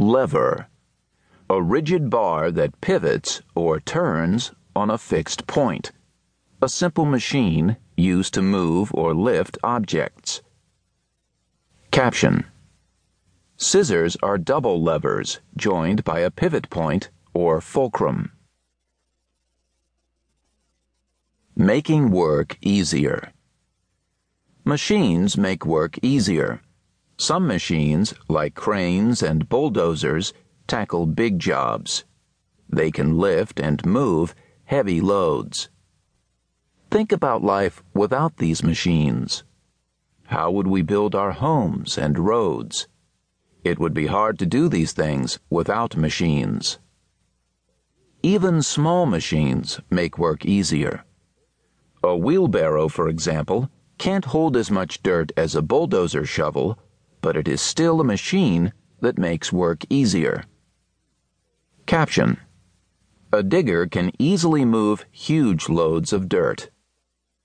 Lever. A rigid bar that pivots or turns on a fixed point. A simple machine used to move or lift objects. Caption Scissors are double levers joined by a pivot point or fulcrum. Making work easier. Machines make work easier. Some machines, like cranes and bulldozers, tackle big jobs. They can lift and move heavy loads. Think about life without these machines. How would we build our homes and roads? It would be hard to do these things without machines. Even small machines make work easier. A wheelbarrow, for example, can't hold as much dirt as a bulldozer shovel but it is still a machine that makes work easier. Caption A digger can easily move huge loads of dirt.